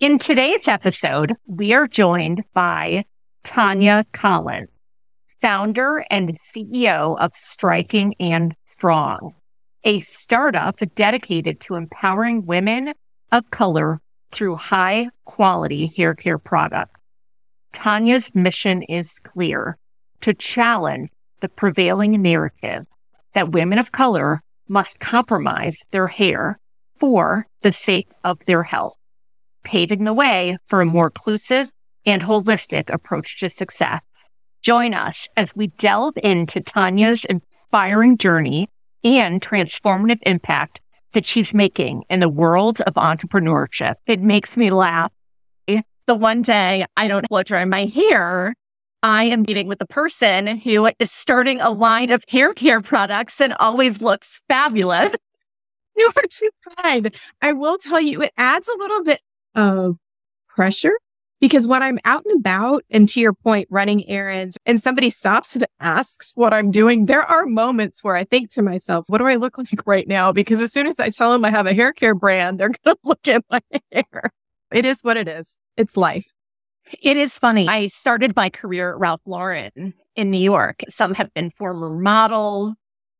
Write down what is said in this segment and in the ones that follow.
In today's episode, we are joined by Tanja Collins, founder and CEO of Striking and Strong, a startup dedicated to empowering women of color through high quality hair care products. Tanja's mission is clear to challenge the prevailing narrative that women of color must compromise their hair for the sake of their health paving the way for a more inclusive and holistic approach to success. Join us as we delve into Tanja's inspiring journey and transformative impact that she's making in the world of entrepreneurship. It makes me laugh. The one day I don't blow dry my hair, I am meeting with a person who is starting a line of hair care products and always looks fabulous. You are too kind. I will tell you, it adds a little bit of pressure because when I'm out and about and to your point, running errands and somebody stops and asks what I'm doing, there are moments where I think to myself, what do I look like right now? Because as soon as I tell them I have a hair care brand, they're going to look at my hair. It is what it is. It's life. It is funny. I started my career at Ralph Lauren in New York. Some have been former model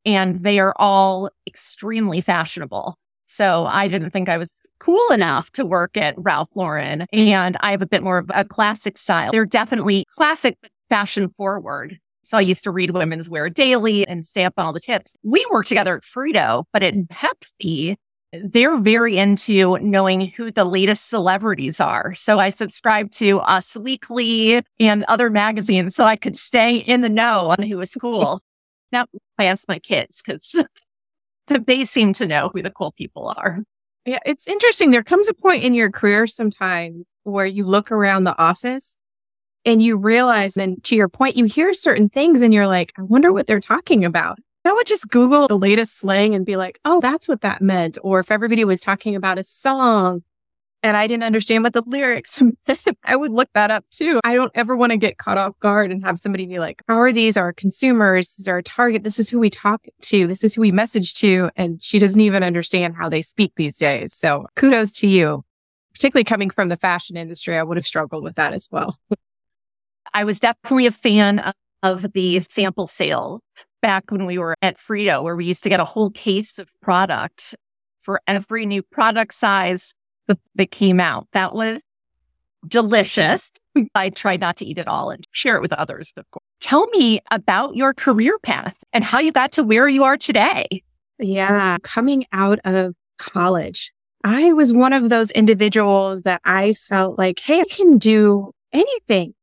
and they are all extremely fashionable. So I mm-hmm. didn't think I was cool enough to work at Ralph Lauren. And I have a bit more of a classic style. They're definitely classic, but fashion forward. So I used to read Women's Wear Daily and stay up on all the tips. We work together at Frito, but at Pepsi, they're very into knowing who the latest celebrities are. So I subscribe to Us Weekly and other magazines so I could stay in the know on who is cool. now I ask my kids because they seem to know who the cool people are. Yeah, it's interesting. There comes a point in your career sometimes where you look around the office and you realize, and to your point, you hear certain things and you're like, I wonder what they're talking about. I would just Google the latest slang and be like, oh, that's what that meant. Or if everybody was talking about a song and I didn't understand what the lyrics, I would look that up too. I don't ever want to get caught off guard and have somebody be like, how are these our consumers? This is our target. This is who we talk to. This is who we message to. And she doesn't even understand how they speak these days. So kudos to you. Particularly coming from the fashion industry, I would have struggled with that as well. I was definitely a fan of, of the sample sales back when we were at Frito, where we used to get a whole case of product for every new product size that came out. That was delicious. I tried not to eat it all and share it with others, of course. Tell me about your career path and how you got to where you are today. Yeah, coming out of college, I was one of those individuals that I felt like, hey, I can do anything,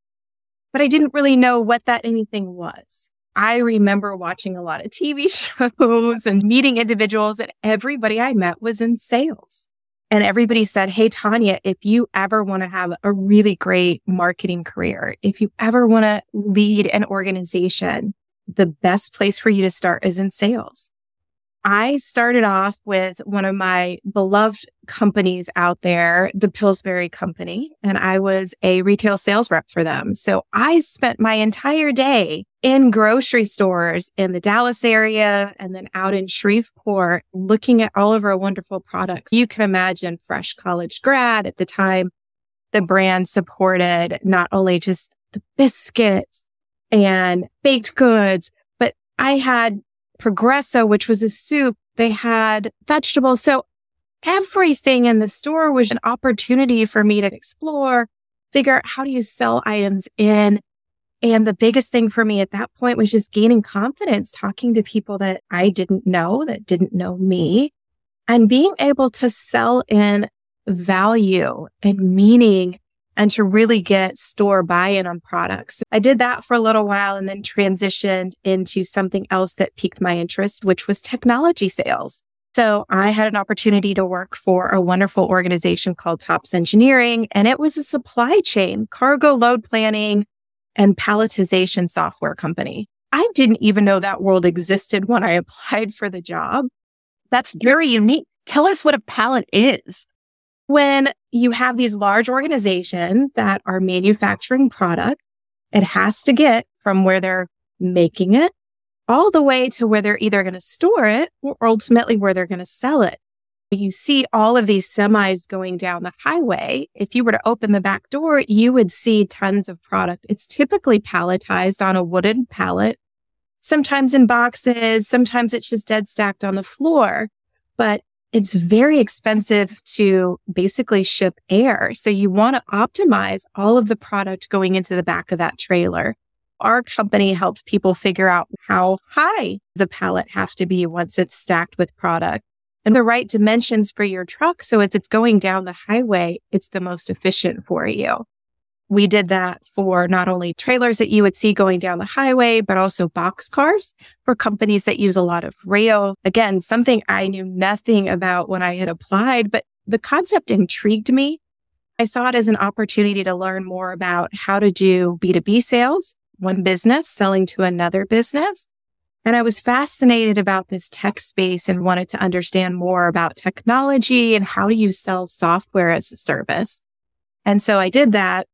but I didn't really know what that anything was. I remember watching a lot of TV shows and meeting individuals, and everybody I met was in sales. And everybody said, Hey, Tanja, if you ever want to have a really great marketing career, if you ever want to lead an organization, the best place for you to start is in sales. I started off with one of my beloved companies out there, the Pillsbury Company, and I was a retail sales rep for them. So I spent my entire day in grocery stores in the Dallas area and then out in Shreveport looking at all of our wonderful products. You can imagine fresh college grad at the time. The brand supported not only just the biscuits and baked goods, but I had Progresso, which was a soup. They had vegetables. So everything in the store was an opportunity for me to explore, figure out how do you sell items in. And the biggest thing for me at that point was just gaining confidence, talking to people that I didn't know, that didn't know me, and being able to sell in value and meaning and to really get store buy-in on products. I did that for a little while and then transitioned into something else that piqued my interest, which was technology sales. So I had an opportunity to work for a wonderful organization called Tops Engineering, and it was a supply chain, cargo load planning and palletization software company. I didn't even know that world existed when I applied for the job. That's very unique. Tell us what a pallet is when you have these large organizations that are manufacturing product, it has to get from where they're making it all the way to where they're either going to store it or ultimately where they're going to sell it. You see all of these semis going down the highway. If you were to open the back door, you would see tons of product. It's typically palletized on a wooden pallet, sometimes in boxes, sometimes it's just dead stacked on the floor, but it's very expensive to basically ship air. So you want to optimize all of the product going into the back of that trailer. Our company helps people figure out how high the pallet has to be once it's stacked with product and the right dimensions for your truck. So as it's going down the highway, it's the most efficient for you. We did that for not only trailers that you would see going down the highway, but also box cars for companies that use a lot of rail. Again, something I knew nothing about when I had applied, but the concept intrigued me. I saw it as an opportunity to learn more about how to do B2B sales, one business selling to another business. And I was fascinated about this tech space and wanted to understand more about technology and how do you sell software as a service. And so I did that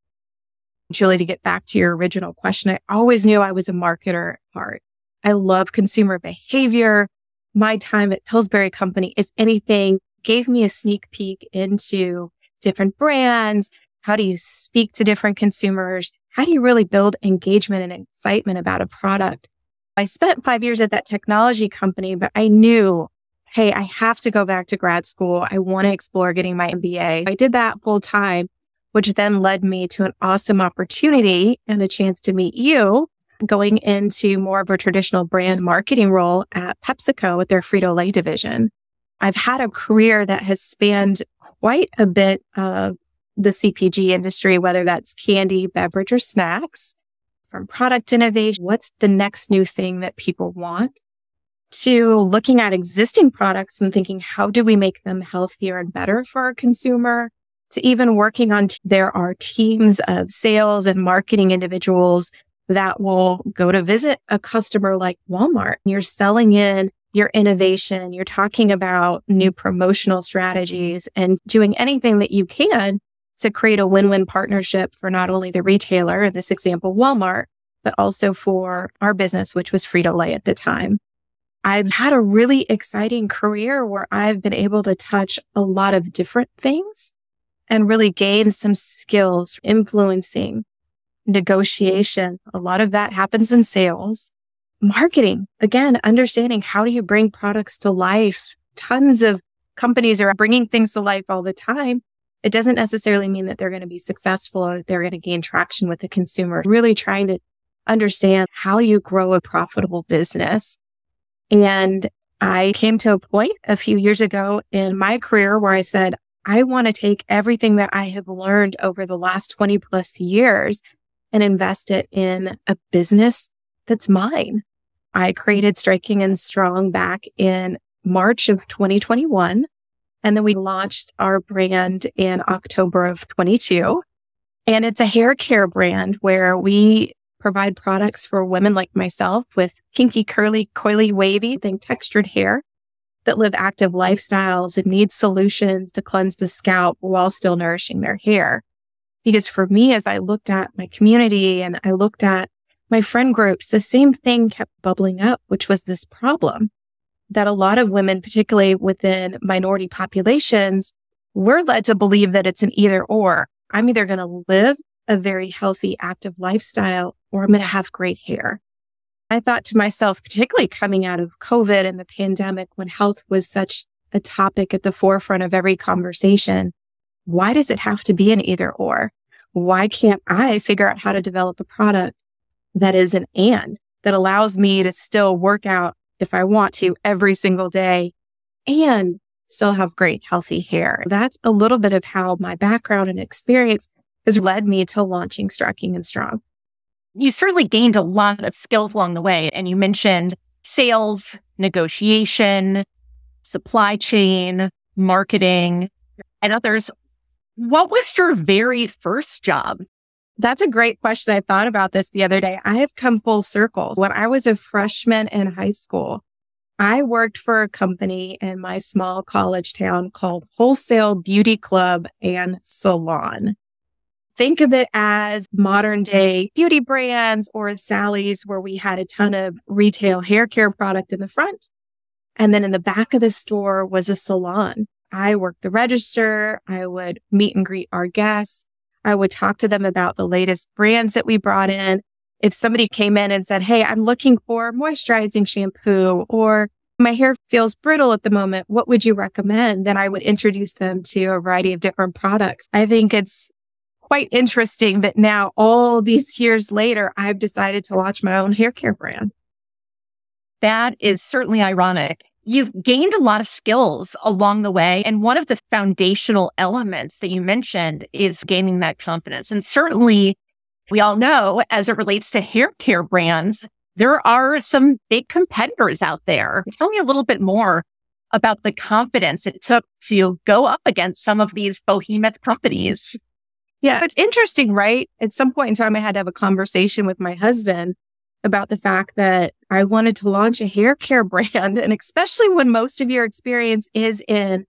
Julie, to get back to your original question, I always knew I was a marketer at heart. I love consumer behavior. My time at Pillsbury Company, if anything, gave me a sneak peek into different brands. How do you speak to different consumers? How do you really build engagement and excitement about a product? I spent five years at that technology company, but I knew, hey, I have to go back to grad school. I want to explore getting my MBA. I did that full time which then led me to an awesome opportunity and a chance to meet you going into more of a traditional brand marketing role at PepsiCo with their Frito Lay division. I've had a career that has spanned quite a bit of the CPG industry, whether that's candy, beverage, or snacks, from product innovation. What's the next new thing that people want? To looking at existing products and thinking, how do we make them healthier and better for our consumer? To even working on, t- there are teams of sales and marketing individuals that will go to visit a customer like Walmart. You're selling in your innovation. You're talking about new promotional strategies and doing anything that you can to create a win-win partnership for not only the retailer, in this example, Walmart, but also for our business, which was Frito Lay at the time. I've had a really exciting career where I've been able to touch a lot of different things and really gain some skills, influencing, negotiation. A lot of that happens in sales. Marketing, again, understanding how do you bring products to life? Tons of companies are bringing things to life all the time. It doesn't necessarily mean that they're going to be successful or they're going to gain traction with the consumer. Really trying to understand how you grow a profitable business. And I came to a point a few years ago in my career where I said, I want to take everything that I have learned over the last 20 plus years and invest it in a business that's mine. I created Striking and Strong back in March of 2021. And then we launched our brand in October of 22. And it's a hair care brand where we provide products for women like myself with kinky, curly, coily, wavy, think textured hair that live active lifestyles and need solutions to cleanse the scalp while still nourishing their hair. Because for me, as I looked at my community and I looked at my friend groups, the same thing kept bubbling up, which was this problem that a lot of women, particularly within minority populations, we're led to believe that it's an either or. I'm either going to live a very healthy, active lifestyle or I'm going to have great hair. I thought to myself, particularly coming out of COVID and the pandemic when health was such a topic at the forefront of every conversation, why does it have to be an either or? Why can't I figure out how to develop a product that is an and that allows me to still work out if I want to every single day and still have great healthy hair? That's a little bit of how my background and experience has led me to launching Striking and Strong you certainly gained a lot of skills along the way. And you mentioned sales, negotiation, supply chain, marketing, and others. What was your very first job? That's a great question. I thought about this the other day. I have come full circle. When I was a freshman in high school, I worked for a company in my small college town called Wholesale Beauty Club and Salon think of it as modern day beauty brands or Sally's where we had a ton of retail hair care product in the front. And then in the back of the store was a salon. I worked the register. I would meet and greet our guests. I would talk to them about the latest brands that we brought in. If somebody came in and said, Hey, I'm looking for moisturizing shampoo or my hair feels brittle at the moment. What would you recommend? Then I would introduce them to a variety of different products. I think it's quite interesting that now all these years later, I've decided to launch my own hair care brand. That is certainly ironic. You've gained a lot of skills along the way. And one of the foundational elements that you mentioned is gaining that confidence. And certainly we all know as it relates to hair care brands, there are some big competitors out there. Tell me a little bit more about the confidence it took to go up against some of these behemoth companies. Yeah, it's interesting, right? At some point in time, I had to have a conversation with my husband about the fact that I wanted to launch a hair care brand. And especially when most of your experience is in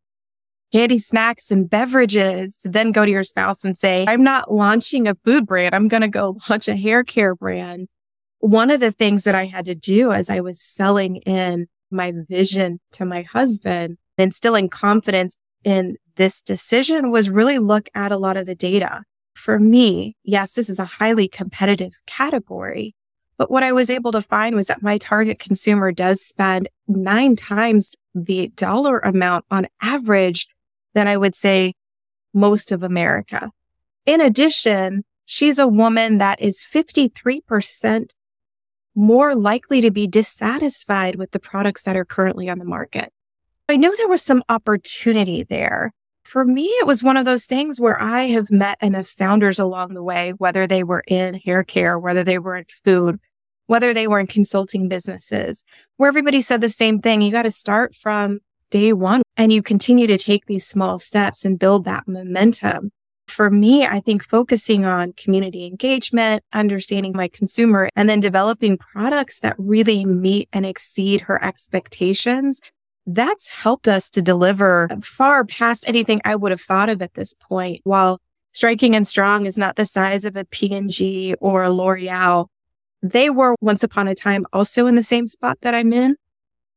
candy snacks and beverages, to then go to your spouse and say, I'm not launching a food brand. I'm going to go launch a hair care brand. One of the things that I had to do as I was selling in my vision to my husband, instilling confidence in this decision was really look at a lot of the data. For me, yes, this is a highly competitive category, but what I was able to find was that my target consumer does spend nine times the dollar amount on average than I would say most of America. In addition, she's a woman that is 53% more likely to be dissatisfied with the products that are currently on the market. I know there was some opportunity there. For me, it was one of those things where I have met enough founders along the way, whether they were in hair care, whether they were in food, whether they were in consulting businesses, where everybody said the same thing. You got to start from day one and you continue to take these small steps and build that momentum. For me, I think focusing on community engagement, understanding my consumer, and then developing products that really meet and exceed her expectations. That's helped us to deliver far past anything I would have thought of at this point. While Striking and Strong is not the size of a P&G or a L'Oreal, they were once upon a time also in the same spot that I'm in.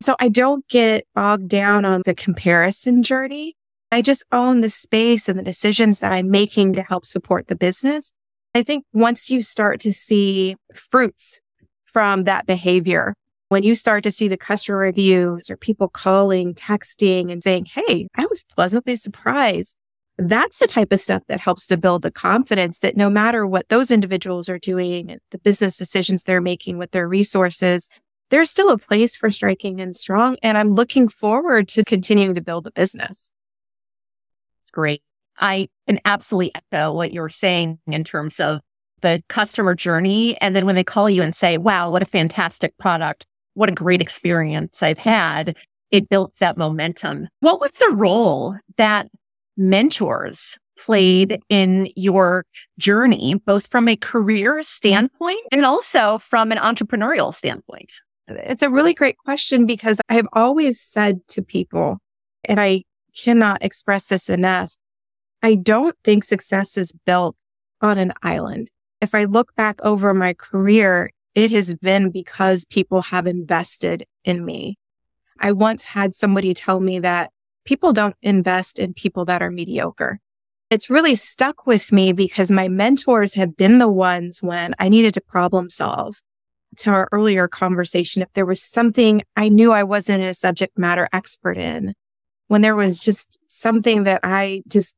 So I don't get bogged down on the comparison journey. I just own the space and the decisions that I'm making to help support the business. I think once you start to see fruits from that behavior, when you start to see the customer reviews or people calling, texting and saying, Hey, I was pleasantly surprised that's the type of stuff that helps to build the confidence that no matter what those individuals are doing the business decisions they're making with their resources, there's still a place for striking and strong. And I'm looking forward to continuing to build a business. Great. I can absolutely echo what you're saying in terms of the customer journey. And then when they call you and say, wow, what a fantastic product. What a great experience I've had. It built that momentum. What was the role that mentors played in your journey, both from a career standpoint and also from an entrepreneurial standpoint? It's a really great question because I've always said to people, and I cannot express this enough, I don't think success is built on an island. If I look back over my career, it has been because people have invested in me. I once had somebody tell me that people don't invest in people that are mediocre. It's really stuck with me because my mentors have been the ones when I needed to problem solve. To our earlier conversation, if there was something I knew I wasn't a subject matter expert in, when there was just something that I just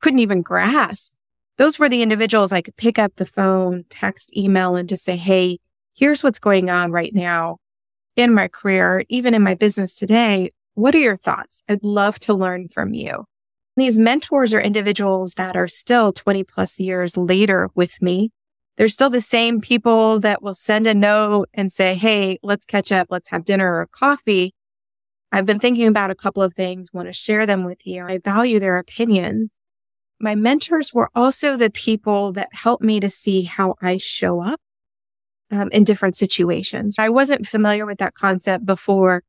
couldn't even grasp, those were the individuals I could pick up the phone, text, email, and just say, Hey, here's what's going on right now in my career, even in my business today. What are your thoughts? I'd love to learn from you. These mentors are individuals that are still 20 plus years later with me. They're still the same people that will send a note and say, Hey, let's catch up. Let's have dinner or coffee. I've been thinking about a couple of things, want to share them with you. I value their opinions. My mentors were also the people that helped me to see how I show up um, in different situations. I wasn't familiar with that concept before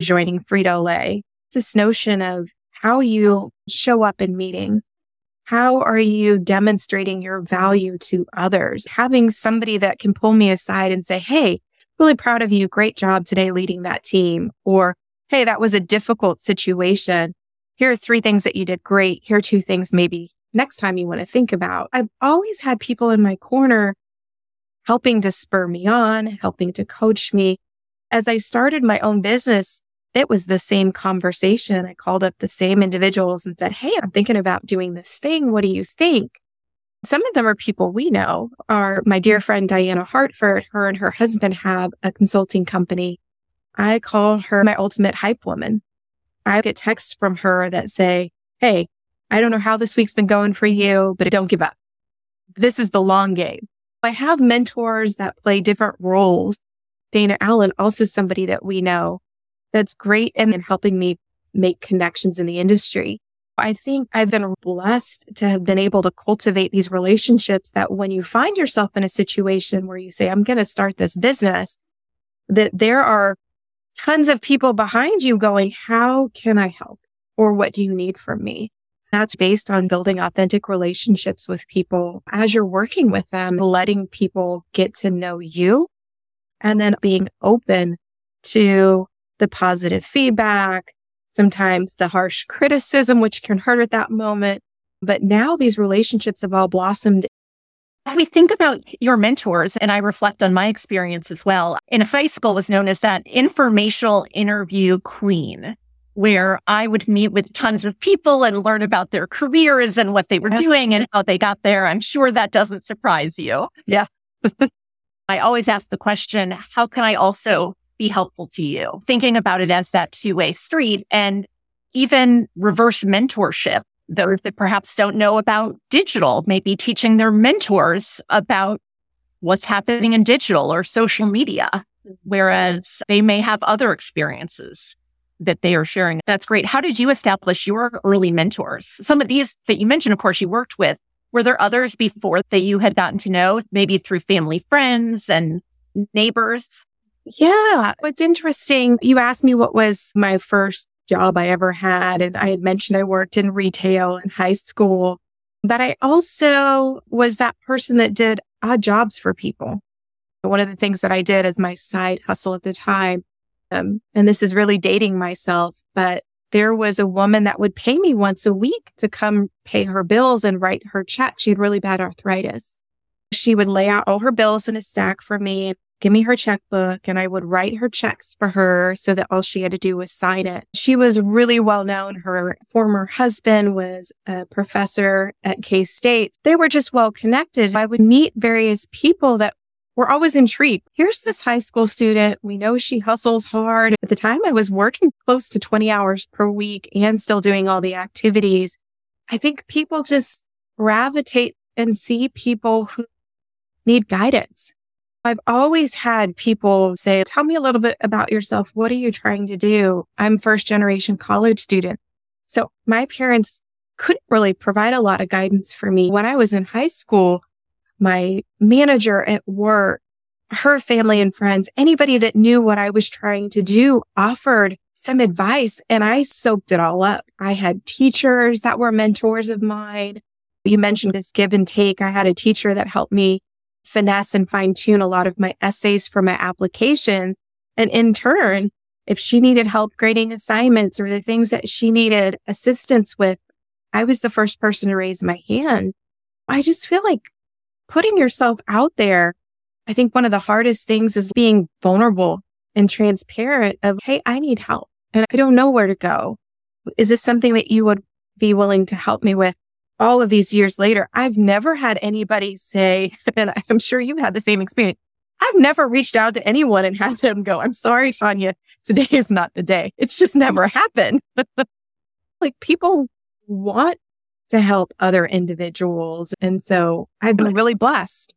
joining Frito Lay. This notion of how you show up in meetings. How are you demonstrating your value to others? Having somebody that can pull me aside and say, Hey, really proud of you. Great job today leading that team. Or, Hey, that was a difficult situation. Here are three things that you did great. Here are two things maybe next time you want to think about. I've always had people in my corner helping to spur me on, helping to coach me. As I started my own business, it was the same conversation. I called up the same individuals and said, Hey, I'm thinking about doing this thing. What do you think? Some of them are people we know are my dear friend Diana Hartford. Her and her husband have a consulting company. I call her my ultimate hype woman. I get texts from her that say, Hey, I don't know how this week's been going for you, but don't give up. This is the long game. I have mentors that play different roles. Dana Allen, also somebody that we know that's great in helping me make connections in the industry. I think I've been blessed to have been able to cultivate these relationships that when you find yourself in a situation where you say, I'm going to start this business, that there are tons of people behind you going, how can I help? Or what do you need from me? That's based on building authentic relationships with people as you're working with them, letting people get to know you and then being open to the positive feedback, sometimes the harsh criticism, which can hurt at that moment. But now these relationships have all blossomed. We think about your mentors, and I reflect on my experience as well. In high school was known as that informational interview queen where I would meet with tons of people and learn about their careers and what they were doing and how they got there. I'm sure that doesn't surprise you. Yeah. I always ask the question, how can I also be helpful to you? Thinking about it as that two way street and even reverse mentorship. Those that perhaps don't know about digital, maybe teaching their mentors about what's happening in digital or social media, whereas they may have other experiences that they are sharing. That's great. How did you establish your early mentors? Some of these that you mentioned, of course, you worked with. Were there others before that you had gotten to know, maybe through family, friends, and neighbors? Yeah. What's interesting, you asked me what was my first job I ever had. And I had mentioned I worked in retail in high school, but I also was that person that did odd jobs for people. One of the things that I did as my side hustle at the time um, and this is really dating myself, but there was a woman that would pay me once a week to come pay her bills and write her check. She had really bad arthritis. She would lay out all her bills in a stack for me give me her checkbook and I would write her checks for her so that all she had to do was sign it. She was really well known. Her former husband was a professor at K State. They were just well connected. I would meet various people that we're always intrigued. Here's this high school student. We know she hustles hard. At the time, I was working close to 20 hours per week and still doing all the activities. I think people just gravitate and see people who need guidance. I've always had people say, tell me a little bit about yourself. What are you trying to do? I'm first generation college student. So my parents couldn't really provide a lot of guidance for me. When I was in high school, my manager at work, her family and friends, anybody that knew what I was trying to do offered some advice and I soaked it all up. I had teachers that were mentors of mine. You mentioned this give and take. I had a teacher that helped me finesse and fine tune a lot of my essays for my applications. And in turn, if she needed help grading assignments or the things that she needed assistance with, I was the first person to raise my hand. I just feel like putting yourself out there. I think one of the hardest things is being vulnerable and transparent of, Hey, I need help and I don't know where to go. Is this something that you would be willing to help me with? All of these years later, I've never had anybody say, and I'm sure you've had the same experience. I've never reached out to anyone and had them go, I'm sorry, Tanja, today is not the day. It's just never happened. like people want to help other individuals. And so I've been really blessed.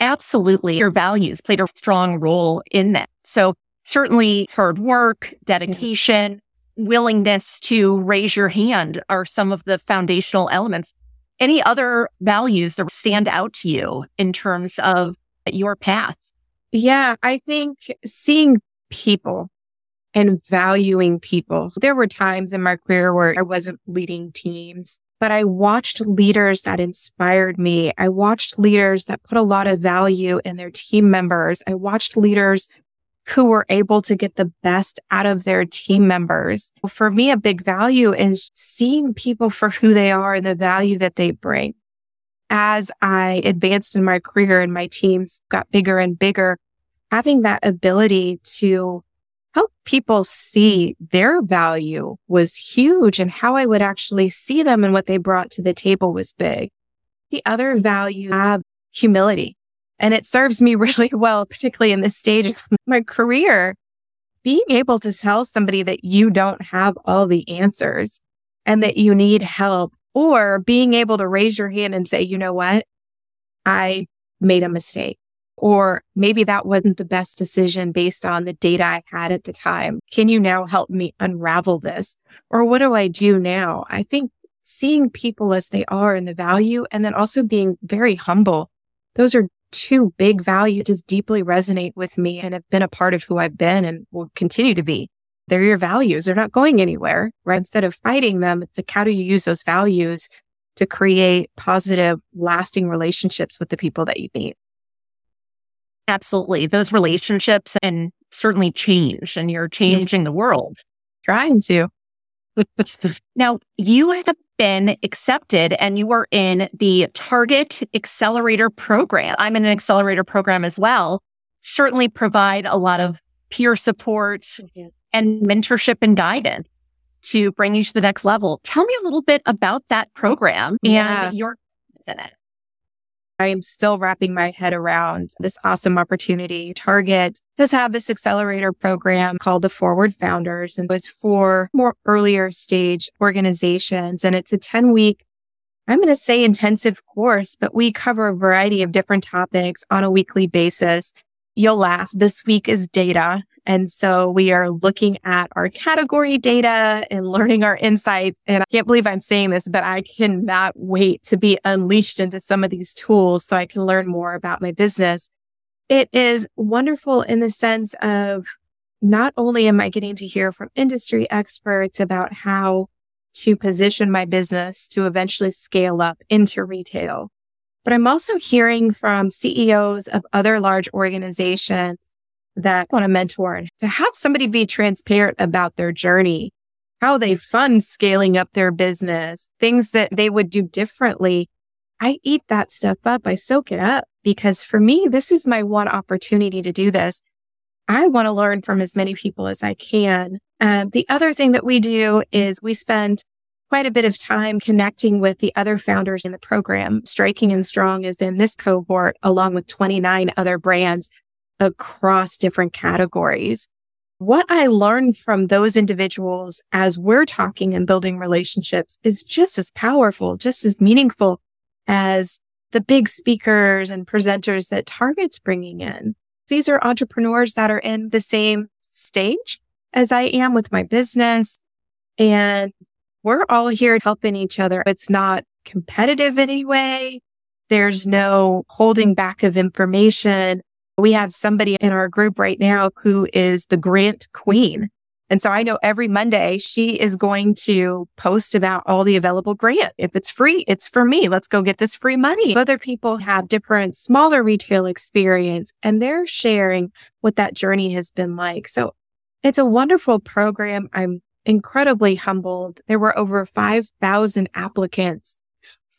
Absolutely. Your values played a strong role in that. So certainly hard work, dedication, willingness to raise your hand are some of the foundational elements. Any other values that stand out to you in terms of your path? Yeah, I think seeing people and valuing people. There were times in my career where I wasn't leading teams but I watched leaders that inspired me. I watched leaders that put a lot of value in their team members. I watched leaders who were able to get the best out of their team members. For me, a big value is seeing people for who they are and the value that they bring. As I advanced in my career and my teams got bigger and bigger, having that ability to help people see their value was huge and how I would actually see them and what they brought to the table was big. The other value humility. And it serves me really well, particularly in this stage of my career, being able to tell somebody that you don't have all the answers and that you need help or being able to raise your hand and say, you know what? I made a mistake or maybe that wasn't the best decision based on the data I had at the time. Can you now help me unravel this? Or what do I do now? I think seeing people as they are and the value and then also being very humble. Those are two big values just deeply resonate with me and have been a part of who I've been and will continue to be. They're your values. They're not going anywhere, right? Instead of fighting them, it's like, how do you use those values to create positive, lasting relationships with the people that you meet? Absolutely. Those relationships and certainly change and you're changing the world. Trying to. Now you have been accepted and you are in the Target Accelerator program. I'm in an accelerator program as well. Certainly provide a lot of peer support mm-hmm. and mentorship and guidance to bring you to the next level. Tell me a little bit about that program yeah. and your in it. I am still wrapping my head around this awesome opportunity. Target does have this accelerator program called the Forward Founders and it's for more earlier stage organizations. And it's a 10 week, I'm going to say intensive course, but we cover a variety of different topics on a weekly basis. You'll laugh. This week is data. And so we are looking at our category data and learning our insights. And I can't believe I'm saying this, but I cannot wait to be unleashed into some of these tools so I can learn more about my business. It is wonderful in the sense of not only am I getting to hear from industry experts about how to position my business to eventually scale up into retail, but I'm also hearing from CEOs of other large organizations that want to mentor to have somebody be transparent about their journey, how they fund scaling up their business, things that they would do differently. I eat that stuff up. I soak it up because for me, this is my one opportunity to do this. I want to learn from as many people as I can. Uh, the other thing that we do is we spend quite a bit of time connecting with the other founders in the program. Striking and Strong is in this cohort along with 29 other brands across different categories. What I learned from those individuals as we're talking and building relationships is just as powerful, just as meaningful as the big speakers and presenters that Target's bringing in. These are entrepreneurs that are in the same stage as I am with my business. And we're all here helping each other. It's not competitive anyway. There's no holding back of information. We have somebody in our group right now who is the grant queen. And so I know every Monday she is going to post about all the available grants. If it's free, it's for me. Let's go get this free money. Other people have different smaller retail experience and they're sharing what that journey has been like. So it's a wonderful program. I'm incredibly humbled. There were over 5,000 applicants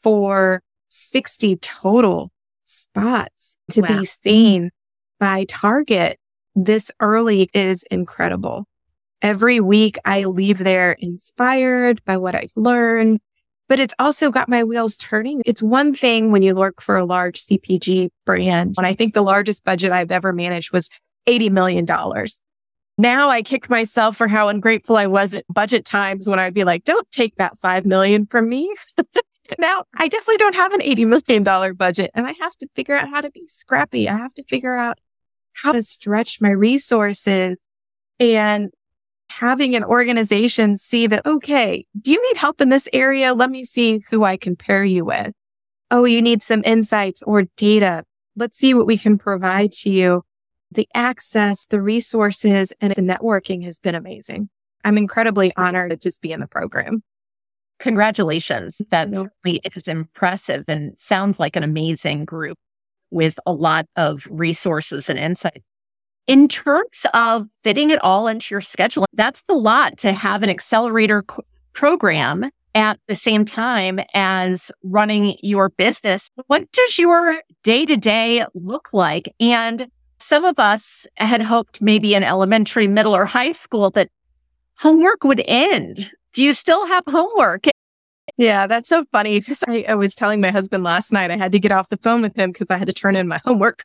for 60 total spots to wow. be seen by Target this early is incredible. Every week I leave there inspired by what I've learned, but it's also got my wheels turning. It's one thing when you work for a large CPG brand. And I think the largest budget I've ever managed was $80 million. Now I kick myself for how ungrateful I was at budget times when I'd be like, don't take that 5 million from me. now I definitely don't have an $80 million budget and I have to figure out how to be scrappy. I have to figure out how to stretch my resources and having an organization see that, okay, do you need help in this area? Let me see who I can pair you with. Oh, you need some insights or data. Let's see what we can provide to you. The access, the resources and the networking has been amazing. I'm incredibly honored to just be in the program. Congratulations. That is impressive and sounds like an amazing group with a lot of resources and insights. in terms of fitting it all into your schedule, that's the lot to have an accelerator co- program at the same time as running your business. What does your day to day look like? And some of us had hoped maybe in elementary, middle, or high school that homework would end. Do you still have homework? Yeah, that's so funny. Just I, I was telling my husband last night I had to get off the phone with him because I had to turn in my homework.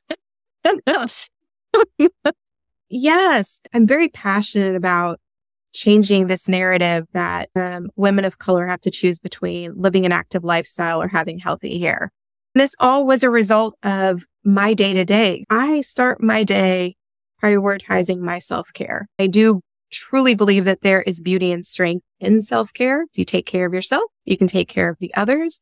yes, I'm very passionate about changing this narrative that um, women of color have to choose between living an active lifestyle or having healthy hair. This all was a result of my day to day. I start my day prioritizing my self care. I do truly believe that there is beauty and strength in self care. If you take care of yourself, you can take care of the others.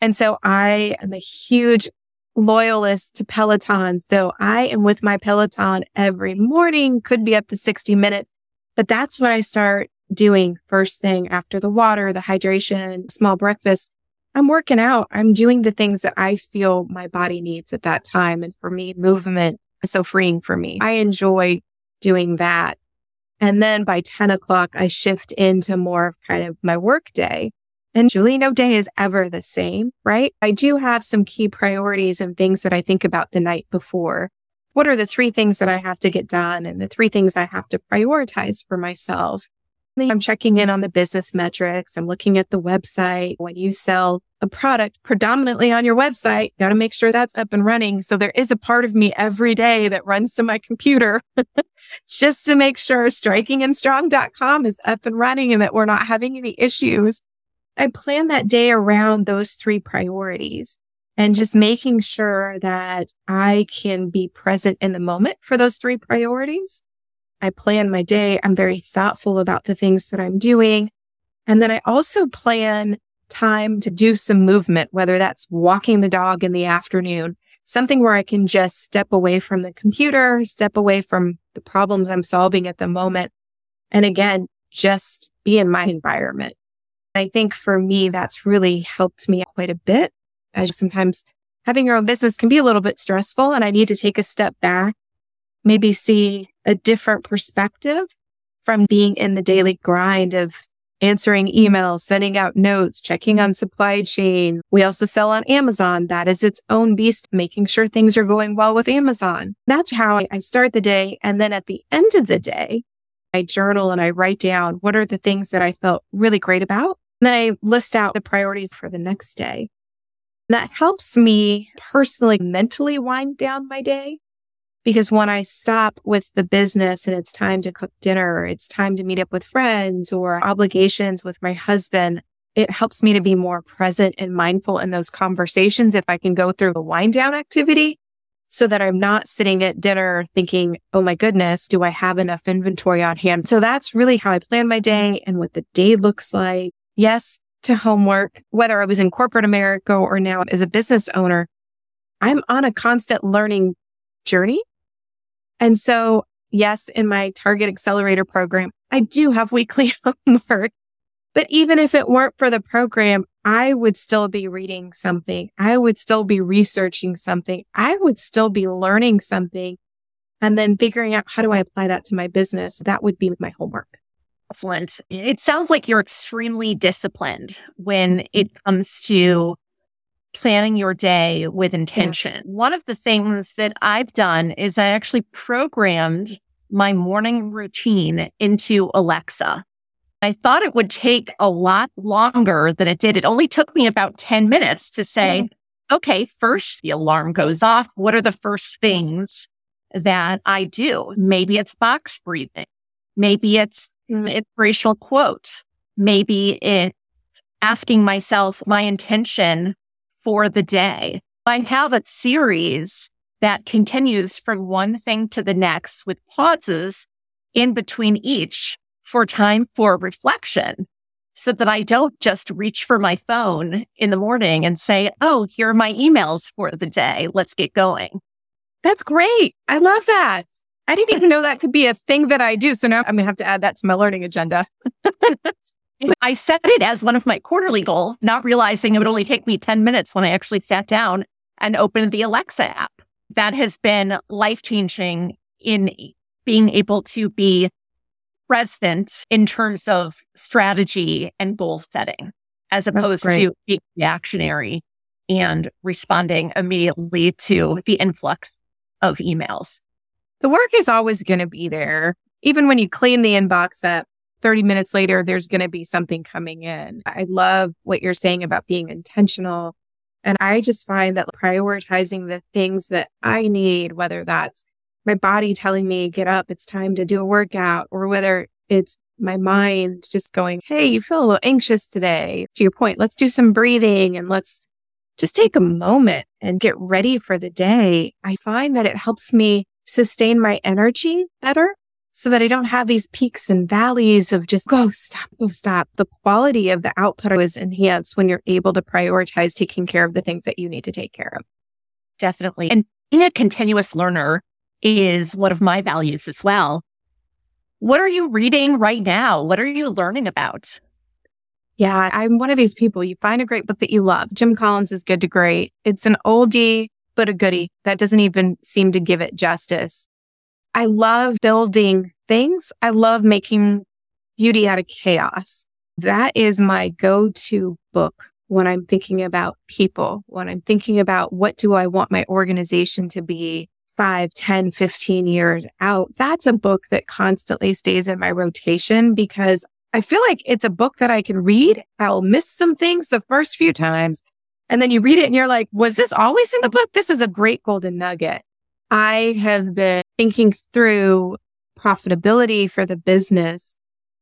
And so I am a huge loyalist to Peloton. So I am with my Peloton every morning, could be up to 60 minutes, but that's what I start doing first thing after the water, the hydration, small breakfast. I'm working out. I'm doing the things that I feel my body needs at that time. And for me, movement is so freeing for me. I enjoy doing that. And then by 10 o'clock, I shift into more of kind of my work day. And Julie, no day is ever the same, right? I do have some key priorities and things that I think about the night before. What are the three things that I have to get done and the three things I have to prioritize for myself? I'm checking in on the business metrics. I'm looking at the website. When you sell a product predominantly on your website, You got to make sure that's up and running. So there is a part of me every day that runs to my computer just to make sure strikingandstrong.com is up and running and that we're not having any issues. I plan that day around those three priorities and just making sure that I can be present in the moment for those three priorities I plan my day. I'm very thoughtful about the things that I'm doing. And then I also plan time to do some movement, whether that's walking the dog in the afternoon, something where I can just step away from the computer, step away from the problems I'm solving at the moment. And again, just be in my environment. I think for me, that's really helped me quite a bit. As sometimes having your own business can be a little bit stressful and I need to take a step back maybe see a different perspective from being in the daily grind of answering emails, sending out notes, checking on supply chain. We also sell on Amazon. That is its own beast, making sure things are going well with Amazon. That's how I start the day. And then at the end of the day, I journal and I write down what are the things that I felt really great about. And then I list out the priorities for the next day. that helps me personally mentally wind down my day because when I stop with the business and it's time to cook dinner, or it's time to meet up with friends or obligations with my husband, it helps me to be more present and mindful in those conversations if I can go through a wind down activity so that I'm not sitting at dinner thinking, oh my goodness, do I have enough inventory on hand? So that's really how I plan my day and what the day looks like. Yes, to homework, whether I was in corporate America or now as a business owner, I'm on a constant learning journey and so, yes, in my Target Accelerator program, I do have weekly homework. But even if it weren't for the program, I would still be reading something. I would still be researching something. I would still be learning something and then figuring out how do I apply that to my business. That would be my homework. Excellent. It sounds like you're extremely disciplined when it comes to planning your day with intention. Yeah. One of the things that I've done is I actually programmed my morning routine into Alexa. I thought it would take a lot longer than it did. It only took me about 10 minutes to say, yeah. okay, first the alarm goes off. What are the first things that I do? Maybe it's box breathing. Maybe it's an inspirational quote. Maybe it's asking myself my intention for the day. I have a series that continues from one thing to the next with pauses in between each for time for reflection so that I don't just reach for my phone in the morning and say, Oh, here are my emails for the day. Let's get going. That's great. I love that. I didn't even know that could be a thing that I do. So now I'm going to have to add that to my learning agenda. I set it as one of my quarterly goals, not realizing it would only take me 10 minutes when I actually sat down and opened the Alexa app. That has been life changing in being able to be present in terms of strategy and goal setting, as opposed to being reactionary and responding immediately to the influx of emails. The work is always going to be there. Even when you clean the inbox up, 30 minutes later, there's going to be something coming in. I love what you're saying about being intentional. And I just find that prioritizing the things that I need, whether that's my body telling me, get up, it's time to do a workout, or whether it's my mind just going, Hey, you feel a little anxious today. To your point, let's do some breathing and let's just take a moment and get ready for the day. I find that it helps me sustain my energy better so that I don't have these peaks and valleys of just go, stop, go, stop. The quality of the output is enhanced when you're able to prioritize taking care of the things that you need to take care of. Definitely. And being a continuous learner is one of my values as well. What are you reading right now? What are you learning about? Yeah, I'm one of these people. You find a great book that you love. Jim Collins is good to great. It's an oldie, but a goodie that doesn't even seem to give it justice. I love building things. I love making beauty out of chaos. That is my go-to book when I'm thinking about people, when I'm thinking about what do I want my organization to be five, 10, 15 years out. That's a book that constantly stays in my rotation because I feel like it's a book that I can read. I'll miss some things the first few times. And then you read it and you're like, was this always in the book? This is a great golden nugget. I have been thinking through profitability for the business.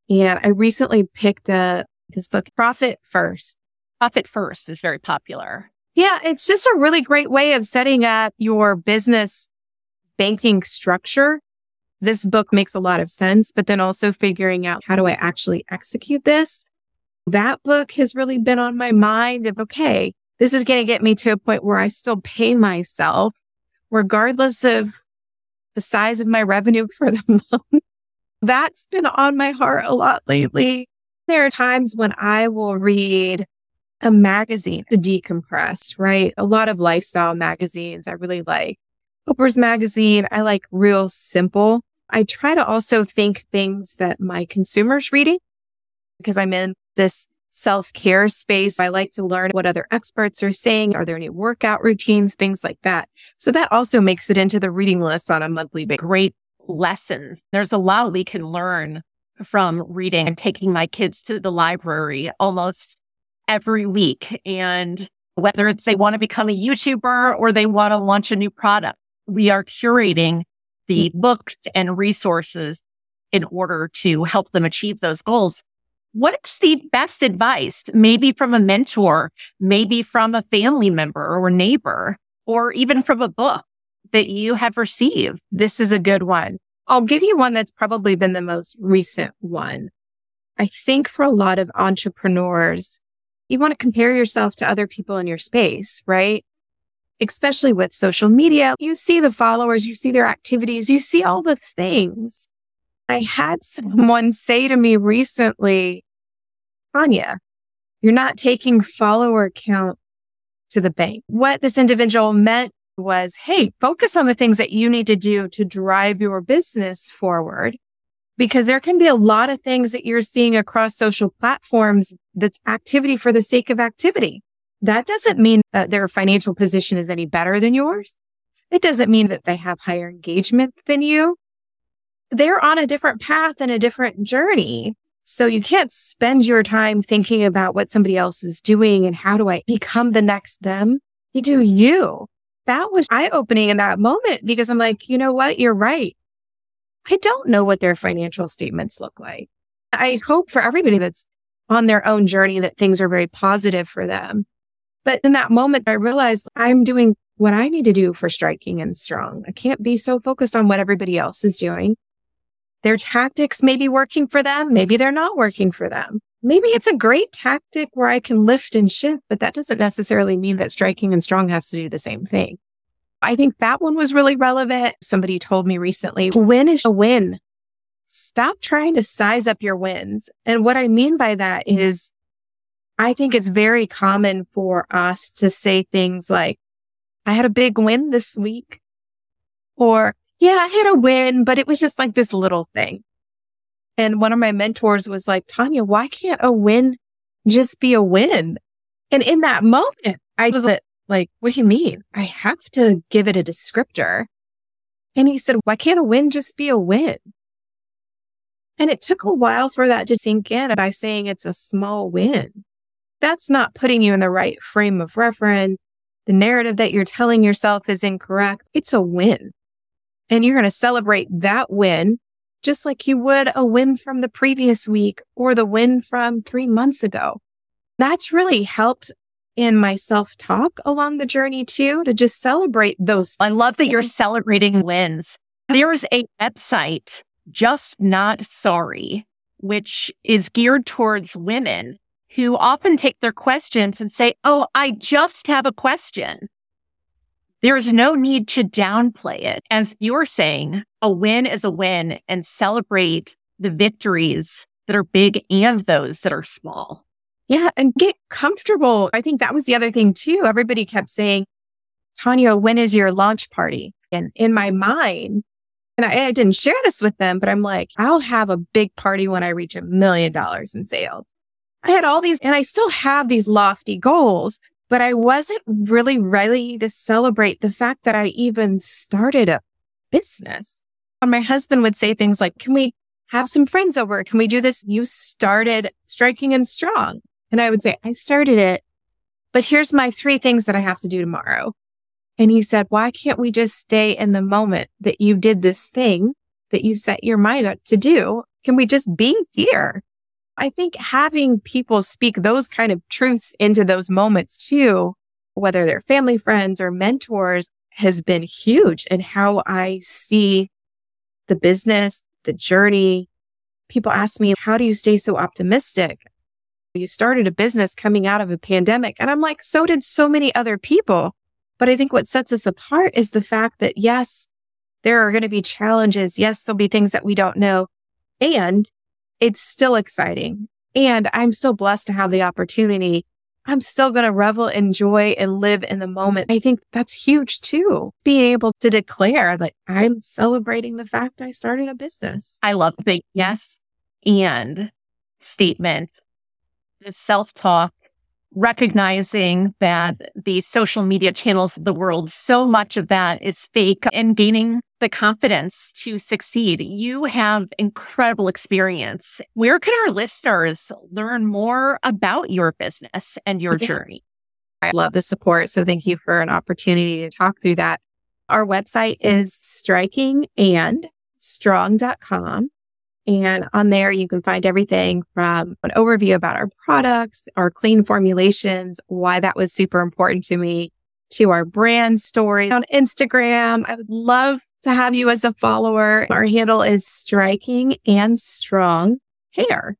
And I recently picked up this book, Profit First. Profit First is very popular. Yeah, it's just a really great way of setting up your business banking structure. This book makes a lot of sense, but then also figuring out how do I actually execute this? That book has really been on my mind of, okay, this is going to get me to a point where I still pay myself regardless of the size of my revenue for the month. That's been on my heart a lot lately. There are times when I will read a magazine to decompress, right? A lot of lifestyle magazines I really like. Oprah's magazine, I like real simple. I try to also think things that my consumers reading because I'm in this self care space. I like to learn what other experts are saying. Are there any workout routines, things like that? So that also makes it into the reading list on a monthly basis. Great lessons. There's a lot we can learn from reading. I'm taking my kids to the library almost every week. And whether it's they want to become a YouTuber or they want to launch a new product, we are curating the books and resources in order to help them achieve those goals. What is the best advice? Maybe from a mentor, maybe from a family member or neighbor, or even from a book that you have received. This is a good one. I'll give you one that's probably been the most recent one. I think for a lot of entrepreneurs, you want to compare yourself to other people in your space, right? Especially with social media. You see the followers, you see their activities, you see all the things. I had someone say to me recently, Tanja, you're not taking follower count to the bank. What this individual meant was, Hey, focus on the things that you need to do to drive your business forward. Because there can be a lot of things that you're seeing across social platforms that's activity for the sake of activity. That doesn't mean that their financial position is any better than yours. It doesn't mean that they have higher engagement than you they're on a different path and a different journey. So you can't spend your time thinking about what somebody else is doing and how do I become the next them? You do you. That was eye opening in that moment because I'm like, you know what? You're right. I don't know what their financial statements look like. I hope for everybody that's on their own journey that things are very positive for them. But in that moment, I realized I'm doing what I need to do for striking and strong. I can't be so focused on what everybody else is doing. Their tactics may be working for them. Maybe they're not working for them. Maybe it's a great tactic where I can lift and shift, but that doesn't necessarily mean that striking and strong has to do the same thing. I think that one was really relevant. Somebody told me recently, win is a win. Stop trying to size up your wins. And what I mean by that mm-hmm. is I think it's very common for us to say things like, I had a big win this week or yeah, I had a win, but it was just like this little thing. And one of my mentors was like, Tanja, why can't a win just be a win? And in that moment, I was like, what do you mean? I have to give it a descriptor. And he said, why can't a win just be a win? And it took a while for that to sink in by saying it's a small win. That's not putting you in the right frame of reference. The narrative that you're telling yourself is incorrect. It's a win. And you're going to celebrate that win just like you would a win from the previous week or the win from three months ago. That's really helped in my self talk along the journey too, to just celebrate those. I love that you're celebrating wins. There's a website, Just Not Sorry, which is geared towards women who often take their questions and say, Oh, I just have a question. There's no need to downplay it. As you're saying, a win is a win and celebrate the victories that are big and those that are small. Yeah. And get comfortable. I think that was the other thing too. Everybody kept saying, Tanja, when is your launch party? And in my mind, and I, I didn't share this with them, but I'm like, I'll have a big party when I reach a million dollars in sales. I had all these and I still have these lofty goals, but I wasn't really ready to celebrate the fact that I even started a business. And my husband would say things like, can we have some friends over? Can we do this? You started striking and strong. And I would say, I started it, but here's my three things that I have to do tomorrow. And he said, why can't we just stay in the moment that you did this thing that you set your mind up to do? Can we just be here? I think having people speak those kind of truths into those moments too, whether they're family friends or mentors has been huge in how I see the business, the journey. People ask me, how do you stay so optimistic? You started a business coming out of a pandemic. And I'm like, so did so many other people. But I think what sets us apart is the fact that yes, there are going to be challenges. Yes, there'll be things that we don't know. And it's still exciting. And I'm still blessed to have the opportunity. I'm still going to revel, enjoy and live in the moment. I think that's huge too. Being able to declare that I'm celebrating the fact I started a business. I love the yes and statement the self talk, recognizing that the social media channels of the world, so much of that is fake and gaining the confidence to succeed. You have incredible experience. Where can our listeners learn more about your business and your journey? I love the support. So thank you for an opportunity to talk through that. Our website is strikingandstrong.com. And on there, you can find everything from an overview about our products, our clean formulations, why that was super important to me, to our brand story on Instagram. I would love to have you as a follower. Our handle is striking and strong hair.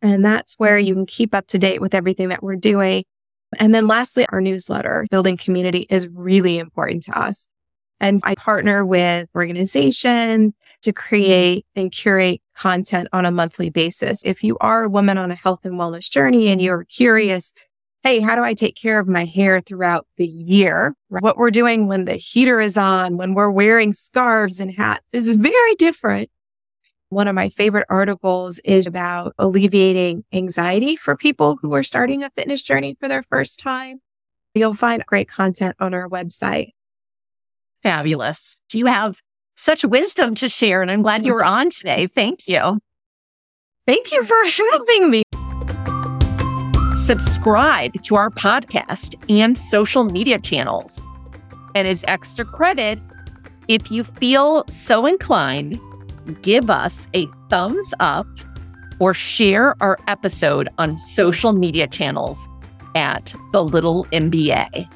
And that's where you can keep up to date with everything that we're doing. And then lastly, our newsletter, building community is really important to us. And I partner with organizations to create and curate content on a monthly basis. If you are a woman on a health and wellness journey and you're curious, Hey, how do I take care of my hair throughout the year? What we're doing when the heater is on, when we're wearing scarves and hats is very different. One of my favorite articles is about alleviating anxiety for people who are starting a fitness journey for their first time. You'll find great content on our website. Fabulous. Do you have such wisdom to share. And I'm glad you were on today. Thank you. Thank you for having me. Subscribe to our podcast and social media channels. And as extra credit, if you feel so inclined, give us a thumbs up or share our episode on social media channels at The Little MBA.